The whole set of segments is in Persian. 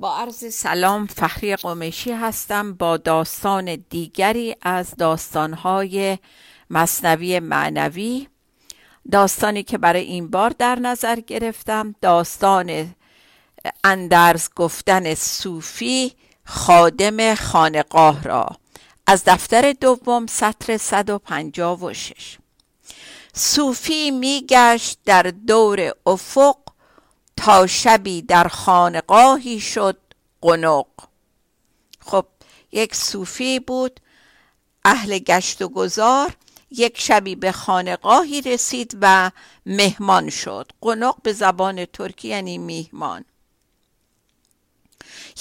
با عرض سلام فخری قمیشی هستم با داستان دیگری از داستانهای مصنوی معنوی. داستانی که برای این بار در نظر گرفتم داستان اندرز گفتن صوفی خادم خانقاه را از دفتر دوم سطر 156 صوفی میگشت در دور افق تا شبی در خانقاهی شد قنق. خب یک صوفی بود اهل گشت و گذار یک شبی به خانقاهی رسید و مهمان شد. قنق به زبان ترکی یعنی میهمان.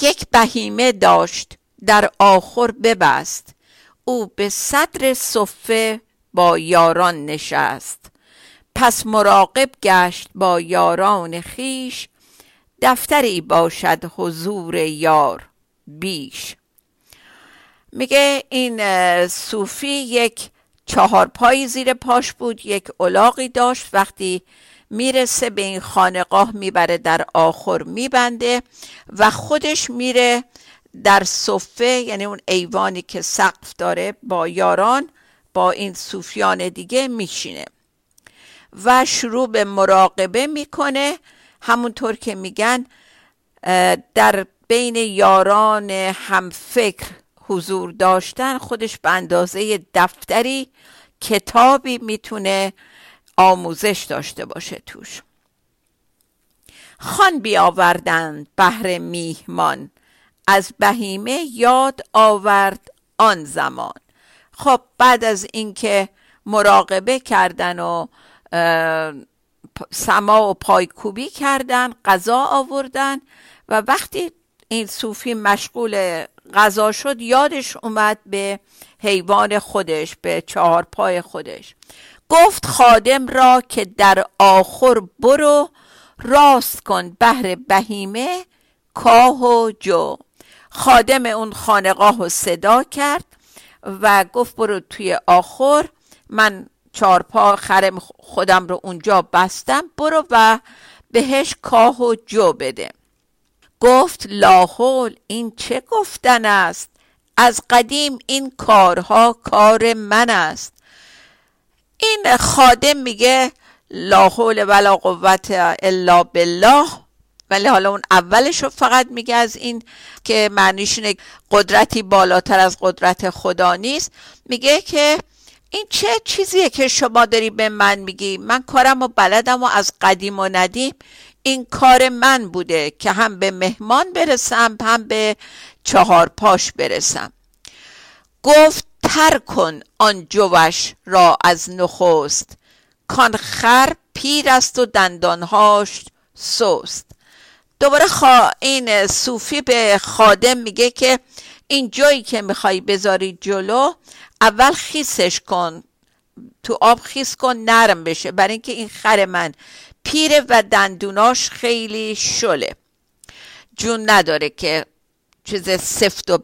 یک بهیمه داشت در آخر ببست. او به صدر صفه با یاران نشست. پس مراقب گشت با یاران خیش دفتری باشد حضور یار بیش. میگه این صوفی یک چهار پایی زیر پاش بود یک الاغی داشت. وقتی می‌رسه به این خانقاه می‌بره در آخر میبنده و خودش میره در صفه یعنی اون ایوانی که سقف داره با یاران با این صوفیان دیگه میشینه. و شروع به مراقبه می‌کنه. همونطور که میگن در بین یاران همفکر حضور داشتن خودش به اندازه دفتری کتابی می‌تونه آموزش داشته باشه توش. خان بیاوردند بهر میهمان. از بهیمه یاد آورد آن زمان. خب بعد از اینکه مراقبه کردن و سما و پایکوبی کردن غذا آوردن و وقتی این صوفی مشغول غذا شد یادش اومد به حیوان خودش به چهار پای خودش. گفت خادم را که در آخر برو راست کن بهر بهیمه کاه و جو. خادم اون خانقاه رو صدا کرد و گفت برو توی آخر من چارپا خرم خودم رو اونجا بستم. برو و بهش کاه و جو بده. گفت لاحول این چه گفتن است؟ از قدیم این کارها کار من است. این خادم میگه لا حول ولا قوت الا بالله. ولی حالا اون اولش رو فقط میگه از این که معنیش قدرتی بالاتر از قدرت خدا نیست. میگه که این چه چیزیه که شما داری به من میگی؟ من کارم و بلدم و از قدیم و ندیم. این کار من بوده که هم به مهمان برسم هم به چهار پاش برسم. گفت تر کن آن جوش را از نخست کان خر پیر است و دندانهاش سست. دوباره خوا... این صوفی به خادم میگه که این جایی که می‌خوای بذاری جلو اول خیسش کن. تو آب خیس کن نرم بشه. برای اینکه این خر من پیره و دندوناش خیلی شله. جون نداره که چیز سفت و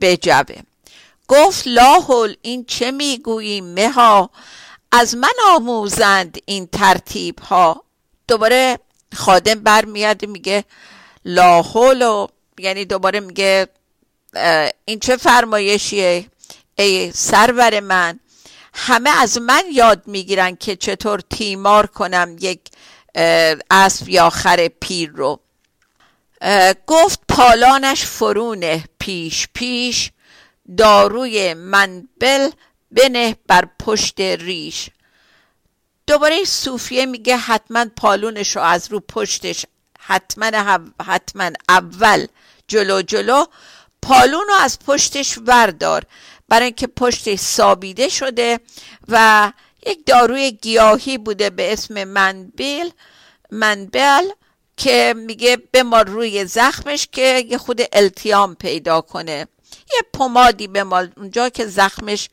بجبه گفت لاحل این چه می‌گویی مها؟ از من آموزند این ترتیب ها دوباره خادم برمیاد میگه لاحل و یعنی دوباره میگه این چه فرمایشیه؟ ای سرور من. همه از من یاد می‌گیرن که چطور تیمار کنم یک اسب یا خر پیر رو. گفت پالانش فرونه پیش پیش داروی منبل بنه بر پشت ریش. دوباره صوفیه میگه حتما پالونش رو از رو پشتش حتما حتما اول جلو جلو پالون رو از پشتش وردار. برای اینکه پشتش سابیده شده و یک داروی گیاهی بوده به اسم منبل منبل که میگه بمال روی زخمش که یه خود التیام پیدا کنه. یه پمادی بمال اونجا که زخمش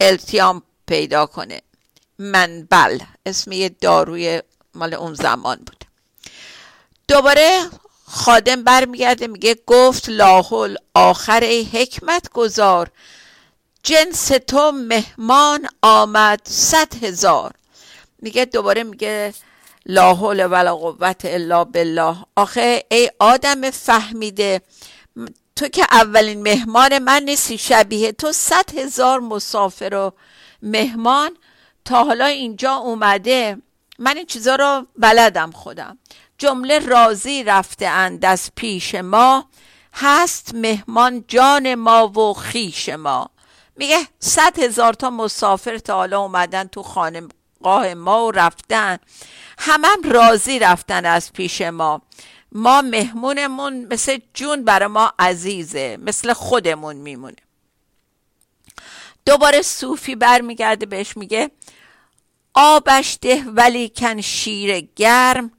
التیام پیدا کنه. منبل اسم یه داروی مال اون زمان بود. دوباره خادم برمیگرده میگه گفت لاحل آخر ای حکمت گذار. جنس تو مهمان آمد صد هزار. میگه دوباره میگه لا حول ولا قوت الا بالله. آخه ای آدم فهمیده تو که اولین مهمان من نیستی شبیه تو صد هزار مسافر و مهمان تا حالا اینجا اومده. من این چیزا رو بلدم خودم. جمله راضی رفته اند از پیش ما. هست مهمان جان ما و خیش ما. میگه صد هزار تا مسافر تا حالا اومدن تو خانقاه ما و رفتن. همم هم راضی رفتن از پیش ما. ما مهمونمون مثل جون برای ما عزیزه مثل خودمون میمونه. دوباره صوفی برمیگرده بهش میگه آبش ده ولی کن شیر گرم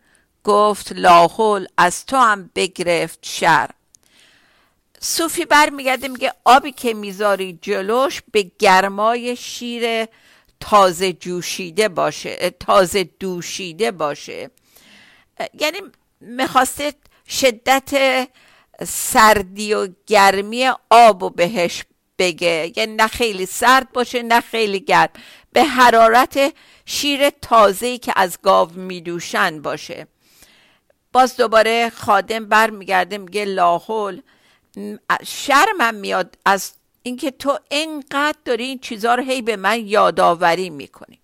گفت لاحول از تو هم بگرفت شر صوفی برمیگرده میگه آبی که می‌ذاری جلوش به گرمای شیر تازه جوشیده باشه تازه دوشیده باشه. یعنی می‌خواسته شدت سردی و گرمی آب و بهش بگه. یعنی نه خیلی سرد باشه نه خیلی گرم. به حرارت شیر تازه که از گاو میدوشن باشه. باز دوباره خادم برمیگرده میگه لاحول شرمم میاد از اینکه تو انقدر داری این چیزها رو هی به من یادآوری می‌کنی.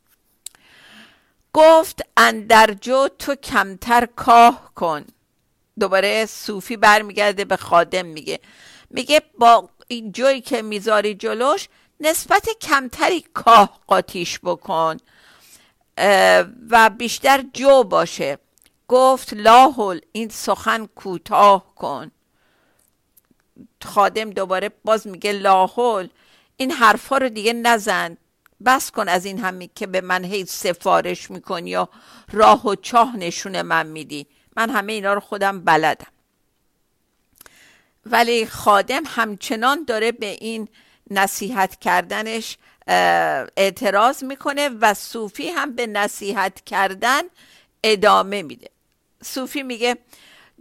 گفت اندرجو تو کمتر کاه کن. دوباره صوفی برمیگرده به خادم میگه. میگه با این جوی که می‌ذاری جلوش نسبت کمتری کاه قاتیش بکن. و بیشتر جو باشه. گفت لاحل این سخن کوتاه کن. خادم دوباره باز میگه لاحل این حرفا رو دیگه نزن. بس کن از این همی که به من هی سفارش می‌کنی یا راه و چاه نشون من میدی. من همه اینا رو خودم بلدم. ولی خادم همچنان داره به این نصیحت کردنش اعتراض می‌کنه و صوفی هم به نصیحت کردن ادامه میده. صوفی میگه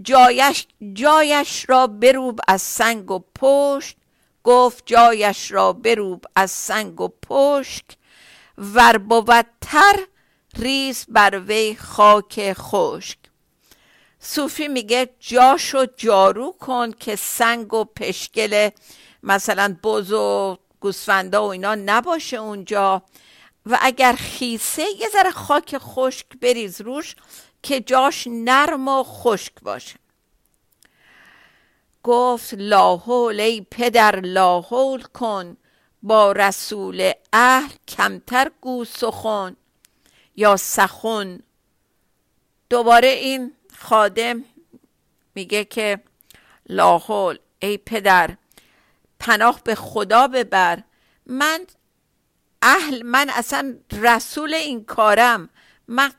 جایش, جایش را بروب از سنگ و پشت. گفت جایش را بروب از سنگ و پشت. ور تر ریز بر وی خاک خشک. صوفی میگه جاشو جارو کن که سنگ و پشکل مثلا بز و گوسفندا و اینا نباشه اونجا. و اگر خیسه یه ذره خاک خشک بریز روش. که نرم و خشک باشه. گفت لاحول ای پدر لاحول کن با رسول اهل کمتر گو سخن یا سخن. دوباره این خادم میگه که لاحول ای پدر پناه به خدا ببر. من اهل من اصلا رسول این کارم. من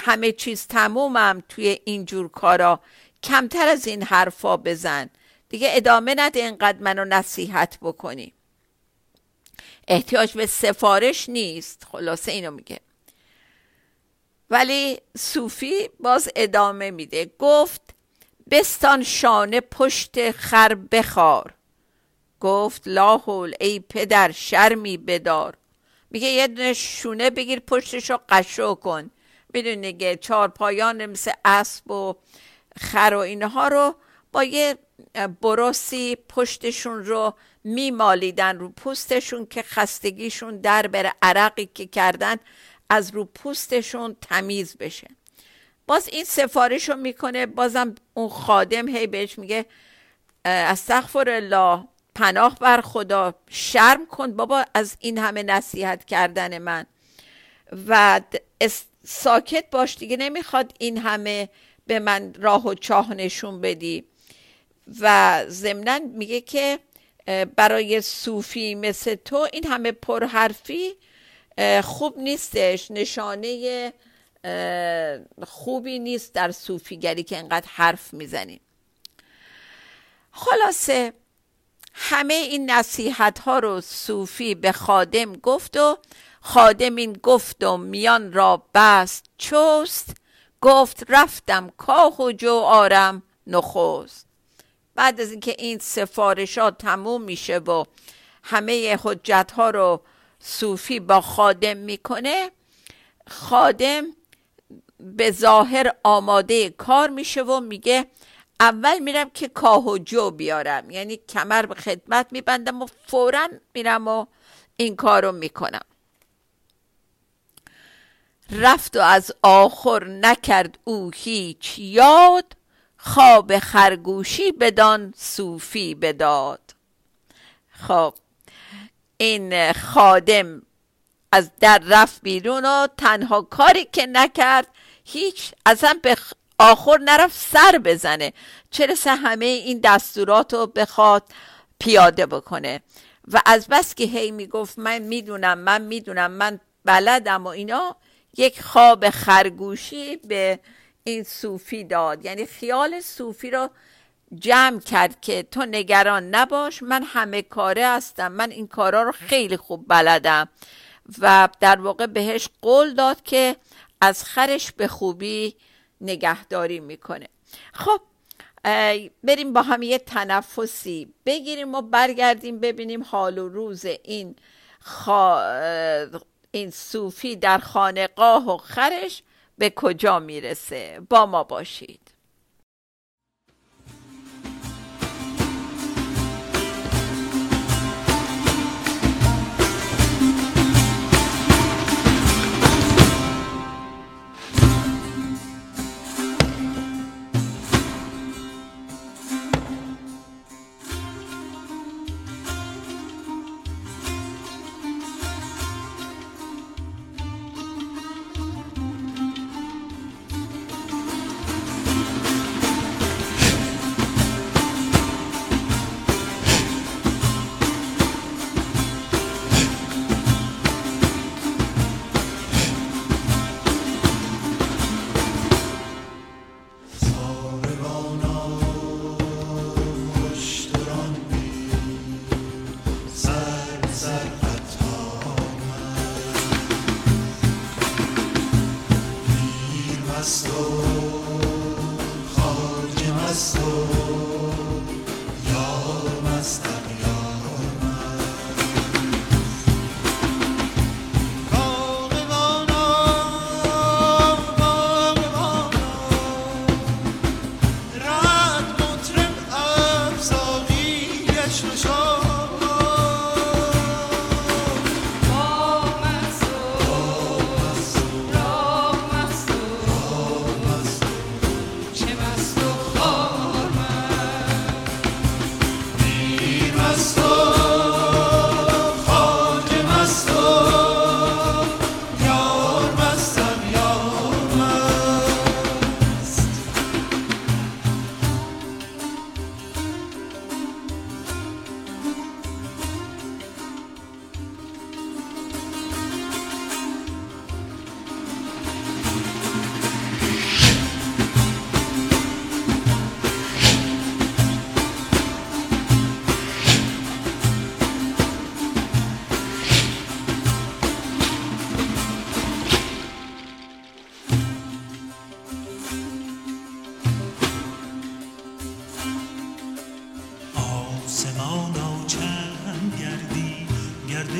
همه چیز تمومم توی اینجور کارا. کمتر از این حرفا بزن. دیگه ادامه نده اینقدر منو نصیحت بکنی. احتیاج به سفارش نیست. خلاصه اینو میگه. ولی صوفی باز ادامه میده. گفت بستان شانه پشت خر بخار. گفت لاحول ای پدر شرمی بدار. میگه یه دونه شونه بگیر پشتش رو قشو کن. می‌دونی که چهار پایان مثل اسب و خر و اینها رو با یه برسی پشتشون رو میمالیدن رو پوستشون که خستگیشون در بره. عرقی که کردن از رو پوستشون تمیز بشه. باز این سفارش رو می‌کنه بازم اون خادم هی بهش میگه استغفر الله پناه بر خدا شرم کن بابا از این همه نصیحت کردن من. و ساکت باش دیگه نمی‌خواد این همه به من راه و چاه نشون بدی. و ضمنا میگه که برای صوفی مثل تو این همه پرحرفی خوب نیستش. نشانه خوبی نیست در صوفیگری که انقدر حرف می‌زنیم خلاصه همه این نصیحت ها رو صوفی به خادم گفت و خادم این گفت و میان را بست. چست؟ گفت رفتم کاه و جو آرم نخست. بعد از اینکه این سفارشات تموم میشه و همه حجت ها رو صوفی با خادم می‌کنه خادم به ظاهر آماده کار میشه و میگه اول میرم که کاه و جو بیارم. یعنی کمر به خدمت میبندم و فورا میرم و این کار رو می‌کنم. رفت و از آخر نکرد او هیچ یاد خواب خرگوشی بدان صوفی بداد. خب این خادم از در رفت بیرون و تنها کاری که نکرد هیچ اصلا به آخر نرفت سر بزنه. چرا همه این دستورات رو بخواد پیاده بکنه. و از بس که هی می‌گفت من می‌دونم من می‌دونم من بلدم و اینا یک خواب خرگوشی به این صوفی داد. یعنی خیال صوفی رو جمع کرد که تو نگران نباش من همه کاره هستم من این کارا رو خیلی خوب بلدم. و در واقع بهش قول داد که از خرش به خوبی نگهداری می‌کنه. خب بریم با هم یه تنفسی بگیریم و برگردیم ببینیم حال و روز این این صوفی در خانقاه و خرش به کجا می‌رسه؟ با ما باشید.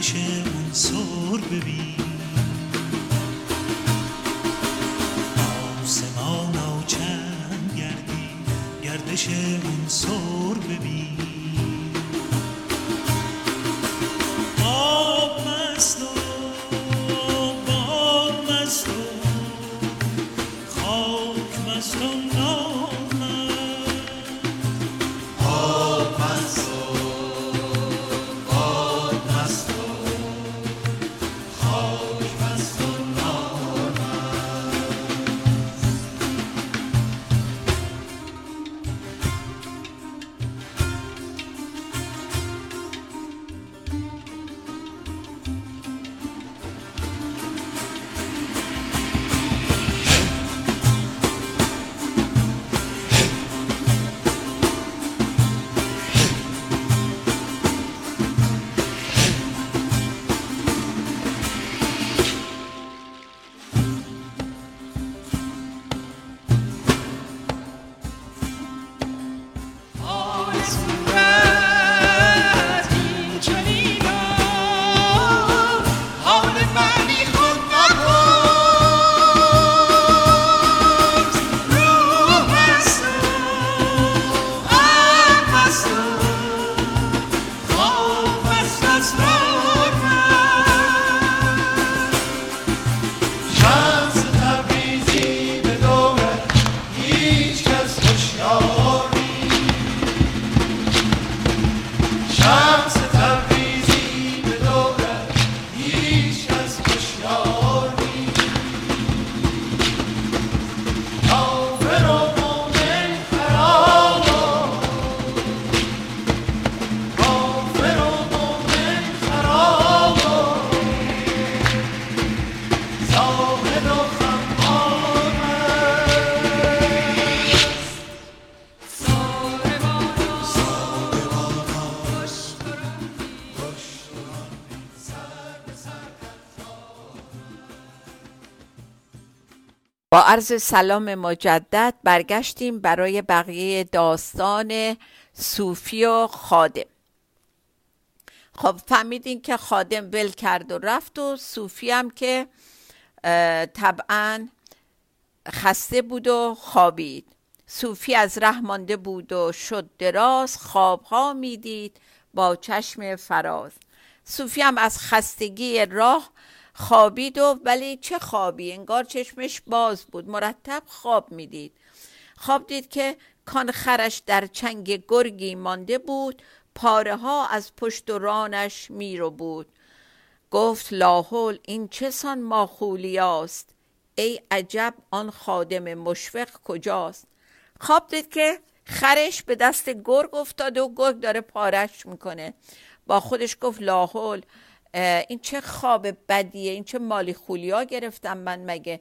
آرامش اون سر ببین. آسمان چند گردی گردش اون سور ببین. با عرض سلام مجدد برگشتیم برای بقیه داستان صوفی و خادم. خب فهمیدین که خادم ول کرد و رفت و صوفی هم که طبعا خسته بود و خوابید. صوفی از ره مانده بود و شد دراز خوابها می‌دید با چشم فراز. صوفی هم از خستگی راه خوابید و ولی چه خوابی؟ انگار چشمش باز بود. مرتب خواب می‌دید. خواب دید که کان خرش در چنگ گرگی مانده بود. پاره ها از پشت و رانش میرو بود. گفت لاحول این چه سان ماخولیاست. ای عجب آن خادم مشفق کجاست؟ خواب دید که خرش به دست گرگ افتاده و گرگ داره پارش می‌کنه. با خودش گفت لاحول این چه خواب بدیه این چه مالی خولیا گرفتم من مگه؟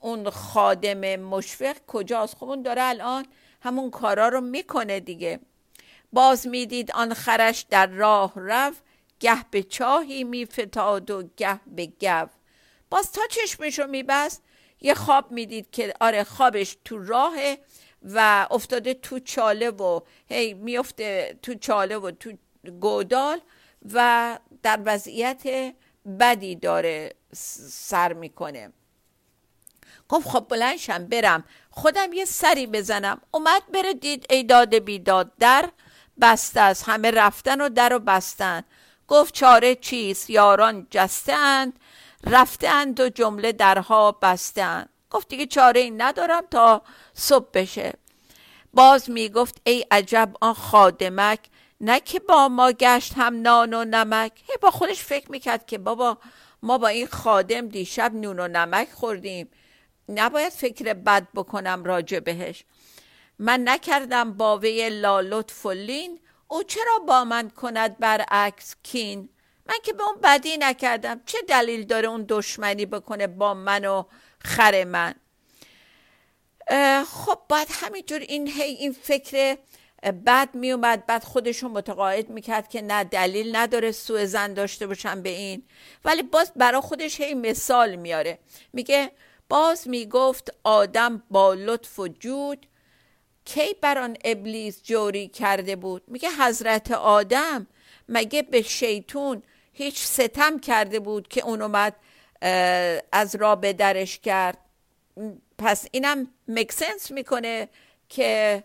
اون خادم مشفق کجاست؟ خب اون داره الان همون کارا رو می‌کنه دیگه. باز می‌دید آن خرش در راه رفت گه به چاهی میفتاد و گه به گو. باز تا چشمشو میبست یه خواب می‌دید که آره خوابش تو راه و افتاده تو چاله و هی میفته تو چاله و تو گودال. و در وضعیت بدی داره سر می‌کنه. گفت خب بلنشم برم. خودم یه سری بزنم. اومد بره دید ایداد بیداد در بسته از همه رفتن و در و بستن. گفت چاره چیست؟ یاران رفته اند و جمله درها بسته اند گفت دیگه چاره این ندارم تا صبح بشه. باز می‌گفت ای عجب آن خادمک نه که با ما گشت هم نان و نمک. هی با خودش فکر می‌کرد که بابا ما با این خادم دیشب نون و نمک خوردیم. نباید فکر بد بکنم راجع بهش. من نکردم با وی لالط لین. او چرا با من کند برعکس کین؟ من که به اون بدی نکردم. چه دلیل داره اون دشمنی بکنه با من و خر من؟ خب باید همینجور این هی این فکر بعد میومد بعد خودشون متقاعد می‌کرد که نه دلیل نداره سوء زن داشته باشن به این. ولی باز برا خودش هی مثال میاره. میگه باز می‌گفت آدم با لطف و جود کی بر آن ابلیس جوری کرده بود؟ میگه حضرت آدم. مگه به شیطون هیچ ستم کرده بود که اون اومد از را به درش کرد؟ پس اینم مکسنس می‌کنه که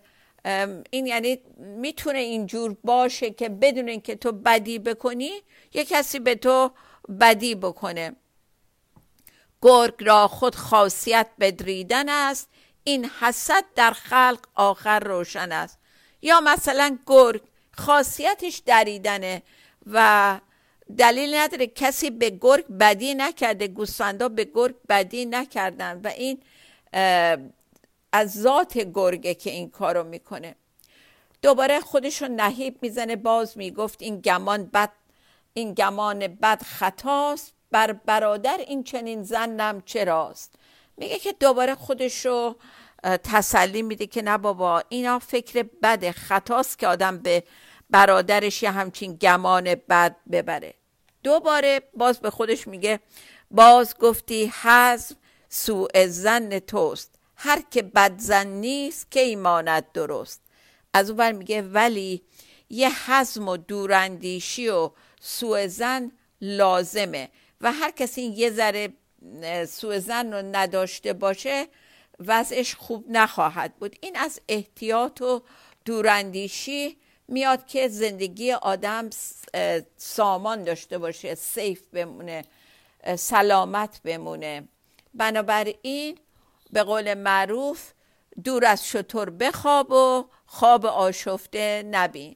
این یعنی می‌تونه اینجور باشه که بدون اینکه تو بدی بکنی یه کسی به تو بدی بکنه. گرگ را خود خاصیت بدریدن است. این حسد در خلق آخر روشن است. یا مثلا گرگ خاصیتش دریدنه و دلیل نداره کسی به گرگ بدی نکرده گوسفندا به گرگ بدی نکردن. و این از ذات گرگه که این کارو می‌کنه. دوباره خودشو نهیب می‌زنه باز می‌گفت این گمان بد این گمان بد خطاست. بر برادر این چنین زنم چراست؟ میگه که دوباره خودشو تسلی میده که نه بابا اینا فکر بد خطاست که آدم به برادرش یه همچین گمان بد ببره. دوباره باز به خودش میگه باز گفتی حزم سوء زن توست. هر که بدزن نیست که ایماند درست. از اون میگه ولی یه حزم و دوراندیشی و سوء زن لازمه و هر کسی یه ذره سوء زن رو نداشته باشه وضعش خوب نخواهد بود. این از احتیاط و دوراندیشی میاد که زندگی آدم سامان داشته باشه سیف بمونه سلامت بمونه. بنابراین به قول معروف دور از شطور بخواب و خواب آشفته نبین.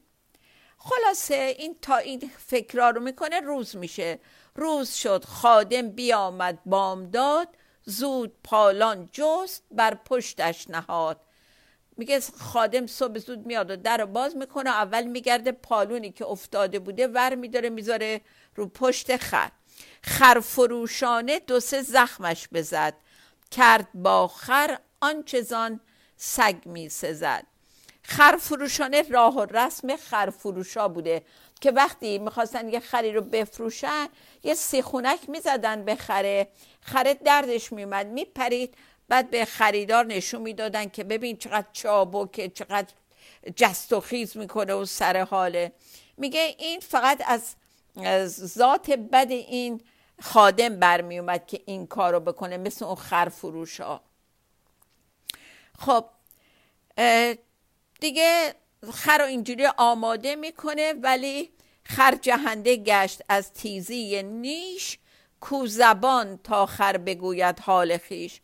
خلاصه این تا این فکرها رو می‌کنه روز میشه. روز شد خادم بیامد بامداد زود پالان جست بر پشتش نهاد. میگه خادم صبح زود میاد و در باز می‌کنه اول میگرده پالونی که افتاده بوده ور میداره می‌ذاره رو پشت خر. خر فروشانه دو سه زخمش بزد. کرد با خر آنچه زان سگ میسزد خرفروشانه راه و رسم خرفروشا بوده که وقتی می‌خواستن یه خری رو بفروشن یه سیخونک می‌زدن به خره. خره دردش میومد میپرید بعد به خریدار نشون می‌دادن که ببین چقدر چابکه چقدر جست و خیز می‌کنه و سر حاله. میگه این فقط از ذات بد این خادم برمیومد که این کارو بکنه مثل اون خرفروش ها خب دیگه خر رو اینجوری آماده می‌کنه ولی خر جهنده گشت از تیزی نیش کو زبان تا خر بگوید حال خیش.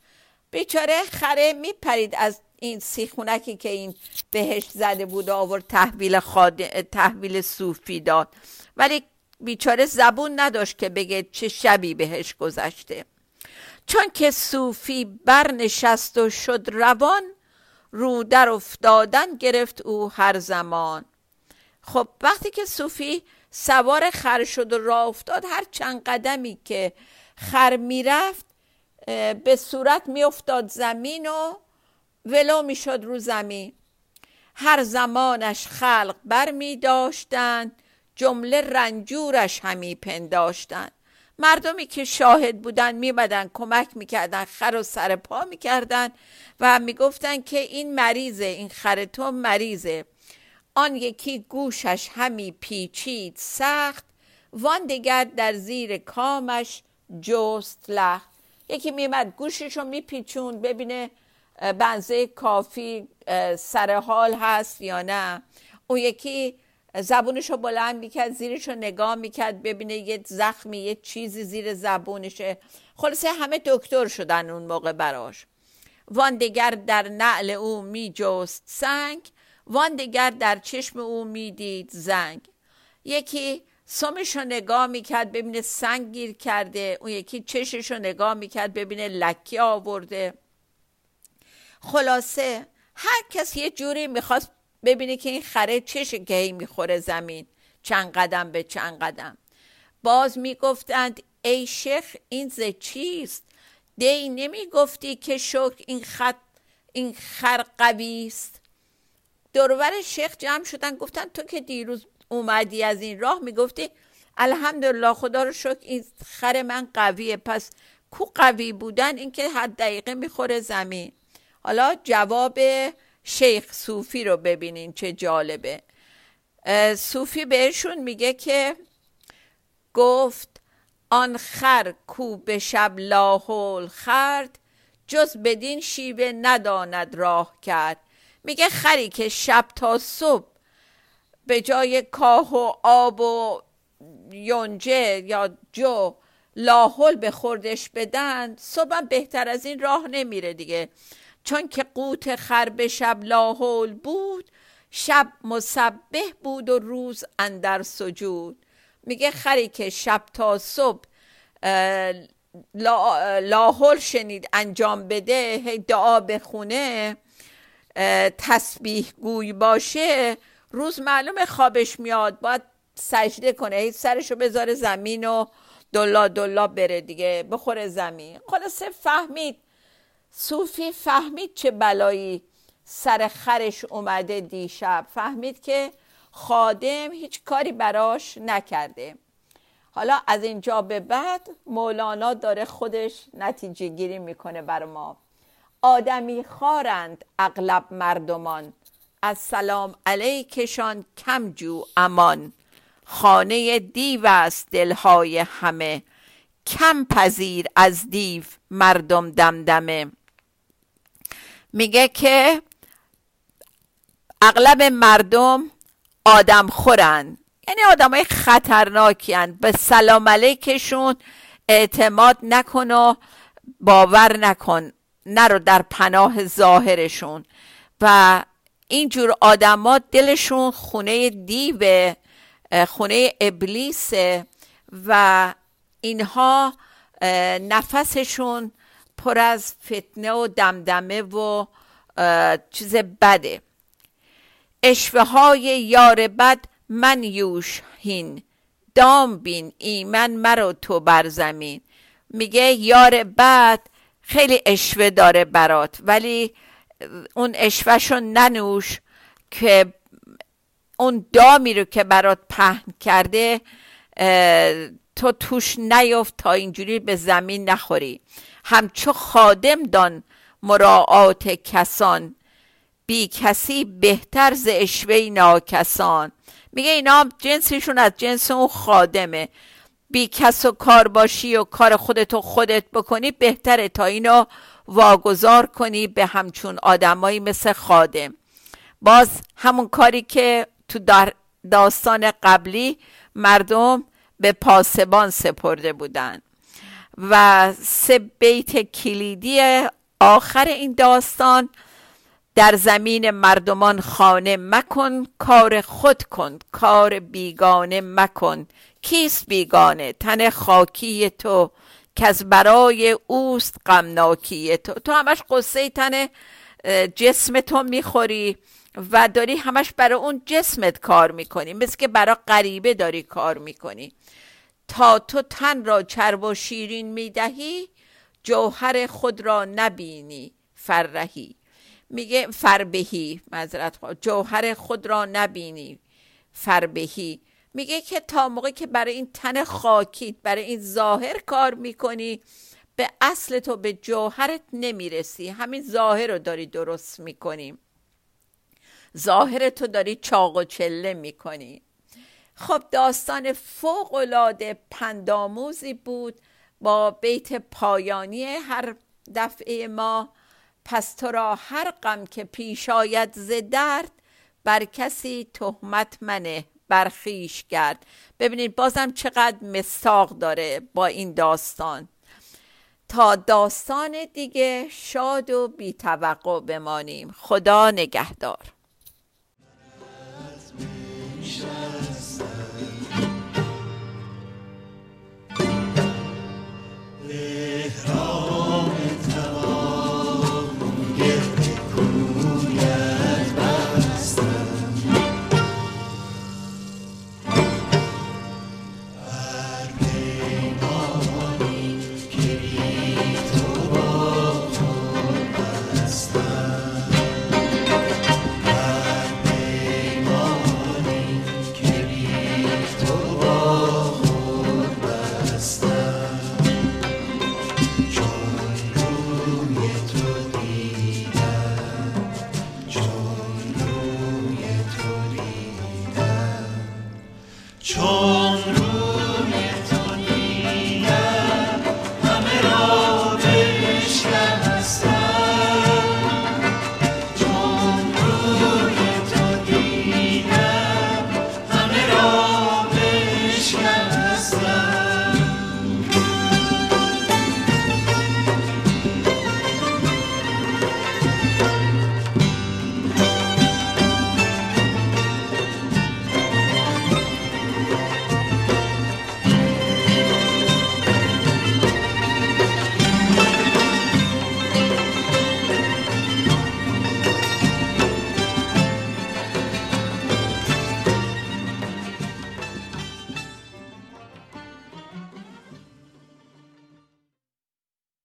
بیچاره خره میپرید از این سیخونکی که این بهش زده بود آورد تحویل, تحویل صوفی داد. ولی بیچاره زبون نداشت که بگه چه شبی بهش گذشته. چون که صوفی برنشست و شد روان رو در افتادن گرفت او هر زمان. خب وقتی که صوفی سوار خر شد و راه افتاد هر چند قدمی که خر می‌رفت به صورت میافتاد زمین و ولو می‌شد رو زمین. هر زمانش خلق بر می داشتند جمله رنجورش همی پنداشتند مردمی که شاهد بودن میمدن کمک می‌کردن خر و سر پا می‌کردن و می‌گفتن که این مریضه این خر تو مریضه. آن یکی گوشش همی پیچید سخت وان دیگر در زیر کامش جست لخت. یکی میمد گوشش رو میپیچوند ببینه بنزه کافی سر حال هست یا نه. اون یکی زبونش رو بلند می‌کرد زیرش رو نگاه می‌کرد ببینه یه زخمی یه چیزی زیر زبونشه. خلاصه همه دکتر شدن اون موقع براش. وان دیگر در نعل او میجست سنگ وان دیگر در چشم او می‌دید زنگ. یکی سمش رو نگاه می‌کرد ببینه سنگ گیر کرده. اون یکی چشش رو نگاه می‌کرد ببینه لکی آورده. خلاصه هر کس یه جوری می‌خواست ببینه که این خره چشه که هی می‌خوره زمین چند قدم به چند قدم. باز می‌گفتند ای شیخ این ز چیست؟ دی نمی‌گفتی که شکر این خط این خر قوی است؟ دورور شیخ جمع شدن گفتن تو که دیروز اومدی از این راه؟ می‌گفتی الحمدلله خدا رو شکر این خر من قویه. پس کو قوی بودن؟ اینکه هر دقیقه می‌خوره زمین. حالا جواب شیخ صوفی رو ببینین چه جالبه. صوفی بهشون میگه که گفت آن خر کو به شب لاحول خرد جز بدین شیوه نداند راه کرد. میگه خری که شب تا صبح به جای کاه و آب و یونجه یا جو لاحل به خوردش بدن صبح بهتر از این راه نمیره دیگه. چون که قوت خر به شب لاحول بود شب مسبه بود و روز اندر سجود. میگه خری که شب تا صبح لاحل شنید انجام بده دعا بخونه تسبیح گوی باشه. روز معلوم خوابش میاد باید سجده کنه هی سرشو بذاره زمین و دلا دلا بره دیگه بخوره زمین. خلاصه فهمید صوفی فهمید چه بلایی سر خرش اومده دیشب. فهمید که خادم هیچ کاری براش نکرده. حالا از اینجا به بعد مولانا داره خودش نتیجه گیری می‌کنه بر ما. آدمی خارند اغلب مردمان. از سلام علیکشان کم جو امان. خانه دیو است دلهای همه. کم پذیر از دیو مردم دمدمه. میگه که اغلب مردم آدم خورن یعنی آدم های خطرناکی به سلام علیکشون اعتماد نکن و باور نکن. نرو در پناه ظاهرشون. و اینجور آدما دلشون خونه دیو خونه ابلیسه و اینها نفسشون پر از فتنه و دمدمه و چیز بده. اشوه های یار بد من یوش هین دام بین ایمن مرو تو بر زمین. میگه یار بد خیلی اشوه داره برات ولی اون اشوهشو ننوش که اون دامی رو که برات پهن کرده تو توش نیفت تا اینجوری به زمین نخوری. همچو خادم دان مراعات کسان. بی کسی بهتر ز اشوه ناکسان. میگه اینا جنسشون از جنس اون خادمه. بی کس و کار باشی و کار خودتو خودت بکنی بهتره تا اینو واگذار کنی به همچون آدمایی مثل خادم. باز همون کاری که تو داستان قبلی مردم به پاسبان سپرده بودن. و سه بیت کلیدی آخر این داستان در زمین مردمان خانه مکن کار خود کن کار بیگانه مکن. کیست بیگانه؟ تن خاکی تو که از برای اوست غمناکی تو. تو همش قصه تن جسم تو می‌خوری و داری همش برای اون جسمت کار می‌کنی. مثل که برای غریبه داری کار می‌کنی. تا تو تن را چرب و شیرین می‌دهی جوهر خود را نبینی فرهی میگه فربهی مذرت جوهر خود را نبینی فربهی. میگه که تا موقع که برای این تن خاکیت برای این ظاهر کار می‌کنی به اصل تو به جوهرت نمی‌رسی. همین ظاهر رو داری درست می‌کنی. ظاهر تو داری چاق و چله می‌کنی. خب داستان فوق العاده پنداموزی بود با بیت پایانی هر دفعه ما. پس تو را هر غم که پیش آید ز درد بر کسی تهمت منه برخیش کرد ببینید بازم چقدر مستاق داره با این داستان. تا داستان دیگه شاد و بیتوقع بمانیم. خدا نگهدار. Lift up.